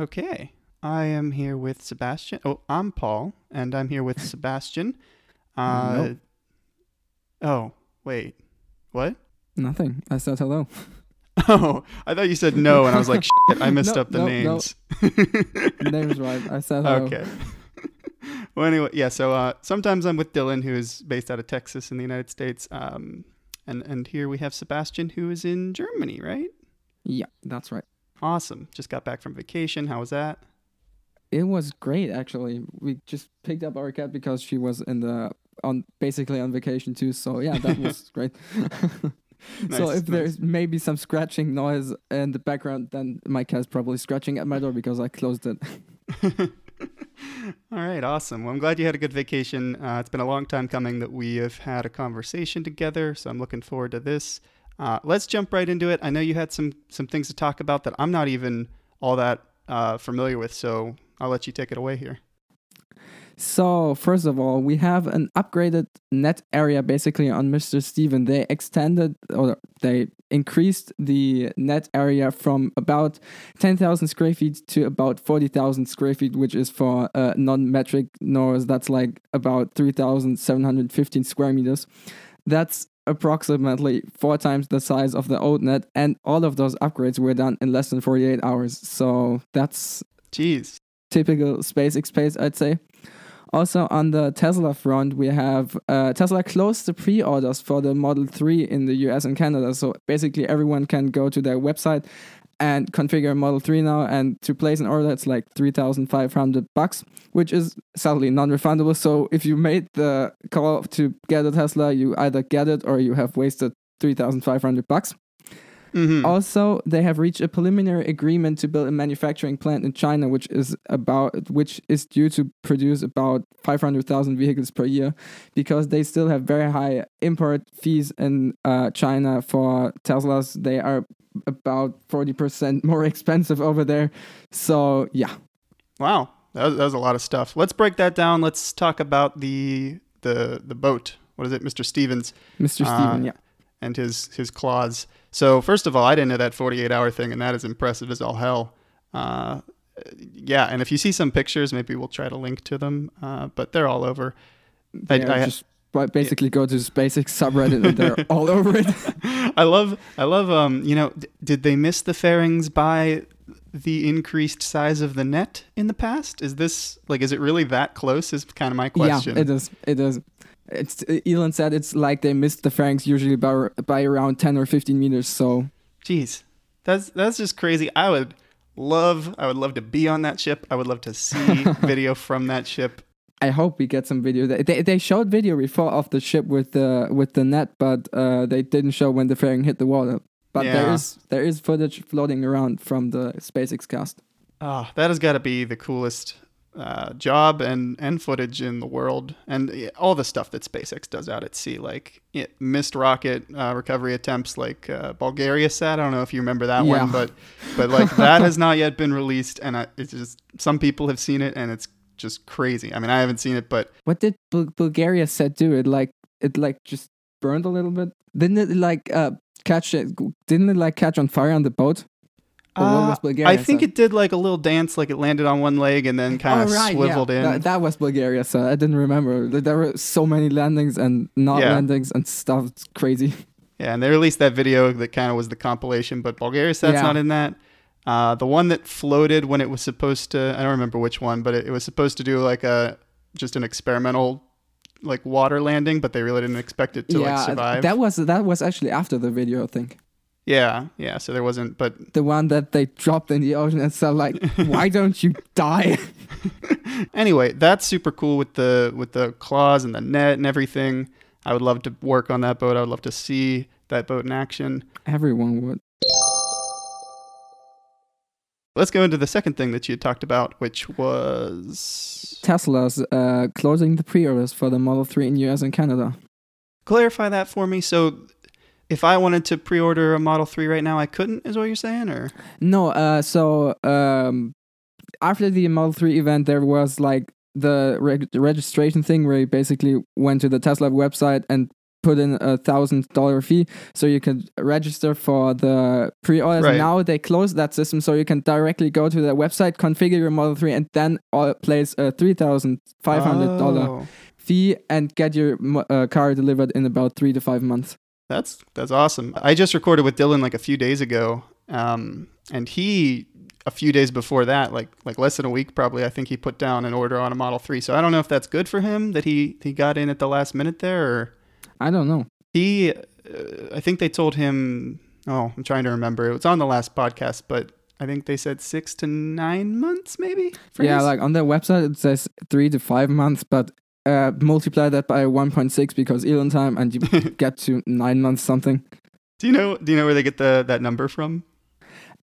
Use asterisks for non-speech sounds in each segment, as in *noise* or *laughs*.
Okay. I am here with Sebastian. Oh, I'm Paul, and I'm here with *laughs* Sebastian. Uh, Nope. Oh, wait. What? Nothing. I said hello. *laughs* Oh, I thought you said no, and I was like, shit, I *laughs* messed up the no. names. Name's right. I said hello. Okay. well, anyway, yeah. So uh, sometimes I'm with Dylan, who is based out of Texas in the United States, um, and and here we have Sebastian, who is in Germany, right? Yeah, that's right. Awesome. Just got back from vacation. How was that? It was great actually. We just picked up our cat because she was in the on basically on vacation too. So yeah, that was *laughs* great. *laughs* so Nice, if there's maybe some scratching noise in the background, then my cat's probably scratching at my door because I closed it. *laughs* All right, awesome. Well, I'm glad you had a good vacation. Uh, it's been a long time coming that we have had a conversation together, so I'm looking forward to this. Uh, let's jump right into it. I know you had some some things to talk about that I'm not even all that uh, familiar with, so I'll let you take it away here. So first of all, we have an upgraded net area basically on Mr. Steven. They extended or they increased the net area from about 10,000 square feet to about 40,000 square feet, which is for uh, non-metric NORs. That's like about 3,715 square meters. That's approximately four times the size of the old net, and all of those upgrades were done in less than 48 hours. So that's Jeez. typical SpaceX pace, I'd say. Also, on the Tesla front, we have uh, Tesla closed the pre orders for the Model 3 in the US and Canada. So basically, everyone can go to their website and configure Model 3 now. And to place an order, it's like 3,500 bucks, which is sadly non refundable. So if you made the call to get a Tesla, you either get it or you have wasted 3,500 bucks. Mhm. Also, they have reached a preliminary agreement to build a manufacturing plant in China, which is about which is due to produce about 500,000 vehicles per year, because they still have very high import fees in uh, China for Teslas. They are about 40% more *laughs* expensive over there. So yeah, Wow, that was, that was a lot of stuff. Let's break that down. Let's talk about the the the boat. What is it, Mr. Stevens? Mr. Uh, Steven, yeah. and his his claws. So first of all, I didn't know that 48 hour thing, and that is impressive as all hell. Uh, yeah, and if you see some pictures, maybe we'll try to link to them. Uh, but they're all over. I, I, just ba- basically go to this basic subreddit and they're all over it. *laughs* I love I love um you know d- did they miss the fairings by the increased size of the net in the past? Is this like is it really that close? Is kind of my question. Yeah, it is. It is. It's Elon said it's like they missed the fairings usually by by around ten or fifteen meters. So Jeez, that's that's just crazy. I would love I would love to be on that ship. I would love to see *laughs* video from that ship. I hope we get some video. They they, they showed video before of the ship with the with the net, but uh, they didn't show when the phalanx hit the water. But there Yeah. is there is footage floating around from the SpaceX cast. Ah, that has got to be the coolest uh, job and and footage in the world, and all the stuff that SpaceX does out at sea, like yeah, missed rocket uh, recovery attempts, like uh, BulgariaSat. I don't know if you remember that Yeah. one, but but like that *laughs* has not yet been released, and I, it's just some people have seen it, and it's just crazy. I mean, I haven't seen it, but What did Bul- BulgariaSat do? It like it like just burned a little bit. Didn't it like uh catch it? Didn't it like catch on fire on the boat? Uh, I think said? it did like a little dance, like it landed on one leg and then kind of Oh, right, swiveled yeah. in. That, that was Bulgaria, so I didn't remember. There- were so many landings and not Yeah. landings and stuff. It's crazy. Yeah, and they released that video that kind of was the compilation, but BulgariaSat's Yeah. not in that. Uh, the one that floated when it was supposed to, I don't remember which one, but it, it was supposed to do like a just an experimental like water landing, but they really didn't expect it to yeah, like survive. that was that was actually after the video. I think yeah, yeah. So there wasn't, but the one that they dropped in the ocean and said like, *laughs* "Why don't you die?" *laughs* anyway, that's super cool with the with the claws and the net and everything. I would love to work on that boat. I would love to see that boat in action. Everyone would. Let's go into the second thing that you talked about, which was Tesla's uh, closing the pre-orders for the Model 3 in US and Canada. clarify that for me. So, if I wanted to pre-order a Model Three right now, I couldn't. Is what you're saying, or No, uh, so um, after the Model 3 event, there was like the reg- registration thing where you basically went to the Tesla website and put in a thousand dollar fee so you can register for the pre-orders Right. now they closed that system so you can directly go to their website configure your model 3 and then place a $3500 Oh, fee and get your uh, car delivered in about three to five months that's that's awesome. I just recorded with Dylan like a few days ago, um, and he a few days before that, like like less than a week probably, I think he put down an order on a Model Three. So I don't know if that's good for him that he he got in at the last minute there, or i don't know he. Uh, I think they told him. Oh, I'm trying to remember. It was on the last podcast, but I think they said six to nine months, maybe. yeah his? like on their website it says three to five months but uh, multiply that by 1.6 because Elon time and you *laughs* get to nine months something do you know? Do you know where they get the that number from?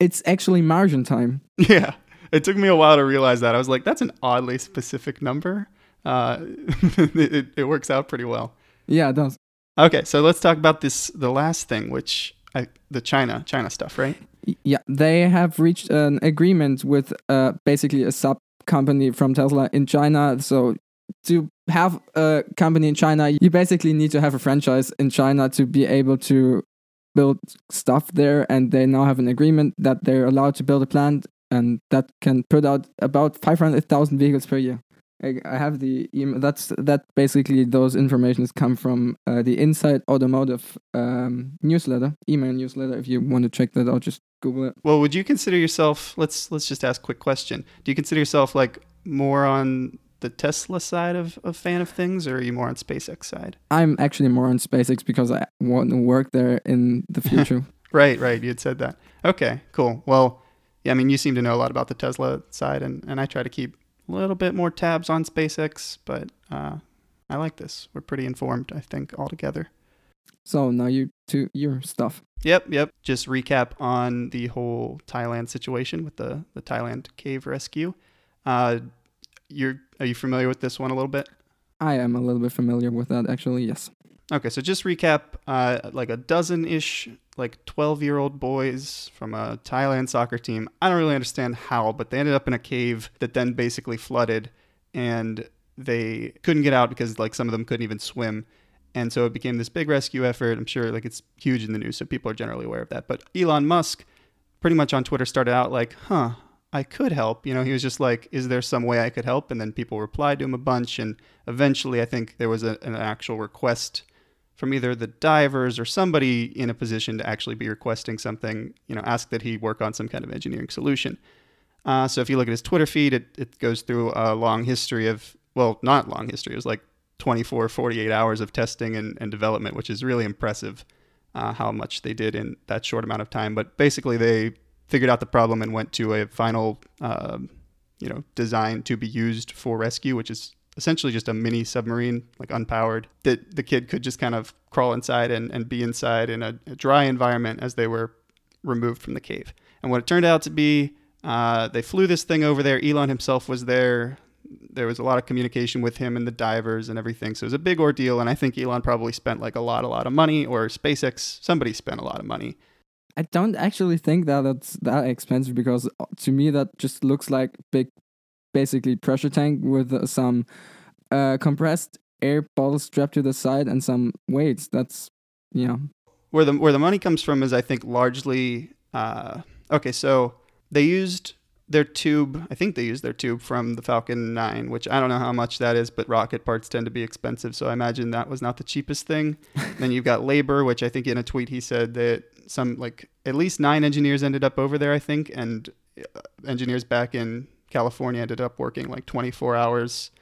it's actually margin time *laughs* Yeah, it took me a while to realize that. I was like, that's an oddly specific number. Uh, *laughs* it, it works out pretty well. yeah it does Okay, so let's talk about this. The last thing, which I, the China China stuff, right? Yeah, they have reached an agreement with uh, basically a sub company from Tesla in China. So to have a company in China, you basically need to have a franchise in China to be able to build stuff there. And they now have an agreement that they're allowed to build a plant and that can put out about 500,000 vehicles per year. I I have the email. That's that. Basically, those informations come from uh, the Inside Automotive um, newsletter, email newsletter. If you want to check that out, just Google it. Well, would you consider yourself? Let's let's just ask a quick question. Do you consider yourself like more on the Tesla side of a fan of things, or are you more on SpaceX side? I'm actually more on SpaceX because I want to work there in the *laughs* future. Right, right. You had said that. Okay, cool. Well, yeah, I mean, you seem to know a lot about the Tesla side, and, and I try to keep a little bit more tabs on SpaceX, but uh, I like this. We're pretty informed, I think, altogether. so now you to your stuff. Yep, yep. Just recap on the whole Thailand situation with the, the Thailand cave rescue. Uh, you're are you familiar with this one a little bit? I am a little bit familiar with that actually. Yes. Okay, so just recap uh, like a dozen ish, like 12 year old boys from a Thailand soccer team. I don't really understand how, but they ended up in a cave that then basically flooded and they couldn't get out because like some of them couldn't even swim. And so it became this big rescue effort. I'm sure like it's huge in the news, so people are generally aware of that. But Elon Musk pretty much on Twitter started out like, huh, I could help. You know, he was just like, is there some way I could help? And then people replied to him a bunch. And eventually, I think there was a, an actual request from either the divers or somebody in a position to actually be requesting something, you know, ask that he work on some kind of engineering solution. Uh, so if you look at his Twitter feed, it, it goes through a long history of, well, not long history, it was like 24, 48 hours of testing and, and development, which is really impressive uh, how much they did in that short amount of time. But basically, they figured out the problem and went to a final, um, you know, design to be used for rescue, which is essentially just a mini submarine, like unpowered, that the kid could just kind of crawl inside and, and be inside in a, a dry environment as they were removed from the cave. And what it turned out to be, uh, they flew this thing over there. Elon himself was there. There was a lot of communication with him and the divers and everything. So it was a big ordeal. And I think Elon probably spent like a lot, a lot of money, or SpaceX, somebody spent a lot of money. I don't actually think that that's that expensive because uh, to me that just looks like big, basically pressure tank with uh, some uh, compressed air bottles strapped to the side and some weights. That's yeah. where the where the money comes from is I think largely uh, okay. So they used their tube. I think they used their tube from the Falcon 9, which I don't know how much that is, but rocket parts tend to be expensive. So I imagine that was not the cheapest thing. *laughs* then you've got labor, which I think in a tweet he said that some like at least nine engineers ended up over there. I think, and uh, engineers back in California ended up working like 24 hours,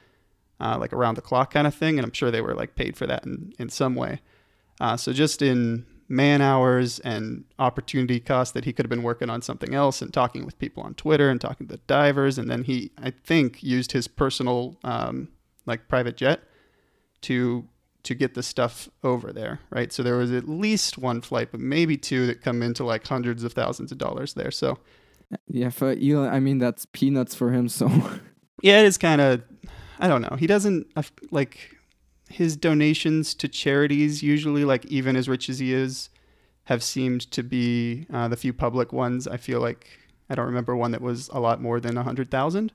uh, like around the clock kind of thing. And I'm sure they were like paid for that in in some way. Uh, so just in man hours and opportunity cost that he could have been working on something else and talking with people on Twitter and talking to the divers. And then he, I think, used his personal um, like private jet to to get the stuff over there, right? So there was at least one flight, but maybe two that come into like hundreds of thousands of dollars there. So Yeah, for Elon, I mean that's peanuts for him. So *laughs* yeah, it is kind of, I don't know. He doesn't like his donations to charities usually, like even as rich as he is, have seemed to be uh, the few public ones. I feel like I don't remember one that was a lot more than a hundred thousand.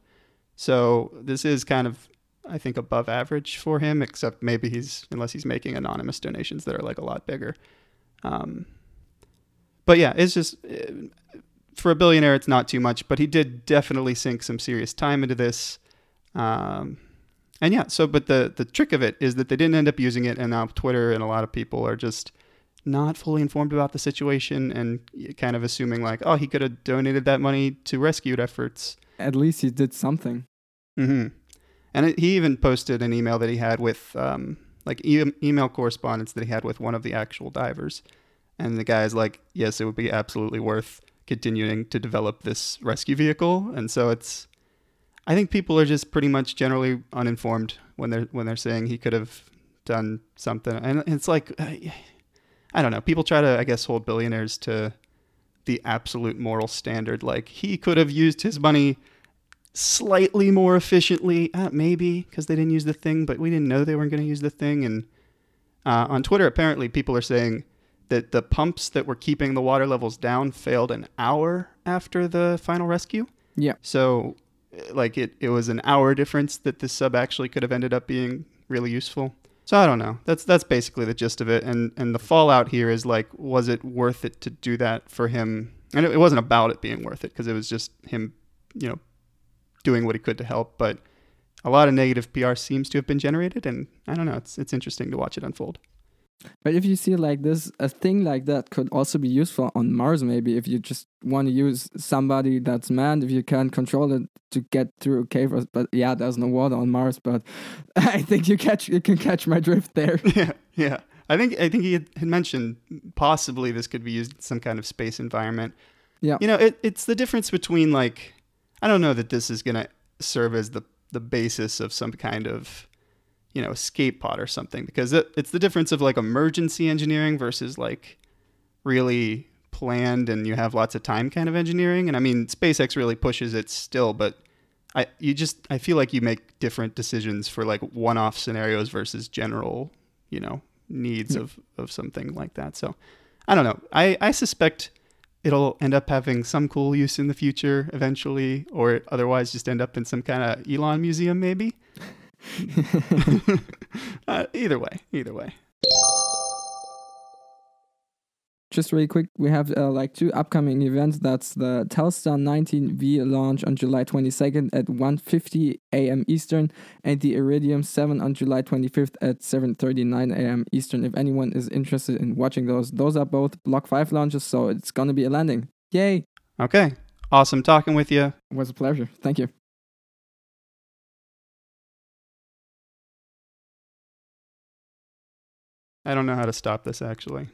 So this is kind of I think above average for him, except maybe he's unless he's making anonymous donations that are like a lot bigger. Um, but yeah, it's just uh, for a billionaire, it's not too much. But he did definitely sink some serious time into this. Um, and yeah, so but the the trick of it is that they didn't end up using it, and now Twitter and a lot of people are just not fully informed about the situation and kind of assuming like, oh, he could have donated that money to rescue efforts. At least he did something. Mm-hmm. And it, he even posted an email that he had with, um, like e- email correspondence that he had with one of the actual divers, and the guy's like, yes, it would be absolutely worth continuing to develop this rescue vehicle, and so it's. I think people are just pretty much generally uninformed when they're when they're saying he could have done something, and it's like I don't know. People try to, I guess, hold billionaires to the absolute moral standard. Like he could have used his money slightly more efficiently, uh, maybe because they didn't use the thing, but we didn't know they weren't going to use the thing. And uh, on Twitter, apparently, people are saying that the pumps that were keeping the water levels down failed an hour after the final rescue. Yeah. So, like it, it was an hour difference that this sub actually could have ended up being really useful. So I don't know. That's that's basically the gist of it. And and the fallout here is like, was it worth it to do that for him? And it, it wasn't about it being worth it because it was just him, you know, doing what he could to help. But a lot of negative PR seems to have been generated, and I don't know. It's it's interesting to watch it unfold. But if you see like this, a thing like that could also be useful on Mars. Maybe if you just want to use somebody that's manned, if you can't control it to get through a cave. But yeah, there's no water on Mars. But *laughs* I think you catch you can catch my drift there. *laughs* Yeah, yeah. I think I think he had mentioned possibly this could be used in some kind of space environment. Yeah. You know, it, it's the difference between like I don't know that this is gonna serve as the the basis of some kind of you know, escape pod or something because it, it's the difference of like emergency engineering versus like really planned and you have lots of time kind of engineering. And I mean, SpaceX really pushes it still, but I you just I feel like you make different decisions for like one-off scenarios versus general, you know, needs yeah. of of something like that. So, I don't know. I I suspect it'll end up having some cool use in the future eventually or otherwise just end up in some kind of Elon museum maybe. *laughs* uh, either way, either way. Just really quick, we have uh, like two upcoming events. That's the Telstar 19V launch on July 22nd at 1:50 a.m. Eastern, and the Iridium 7 on July 25th at 7:39 a.m. Eastern. If anyone is interested in watching those, those are both Block 5 launches, so it's gonna be a landing. Yay! Okay, awesome talking with you. It was a pleasure. Thank you. I don't know how to stop this actually.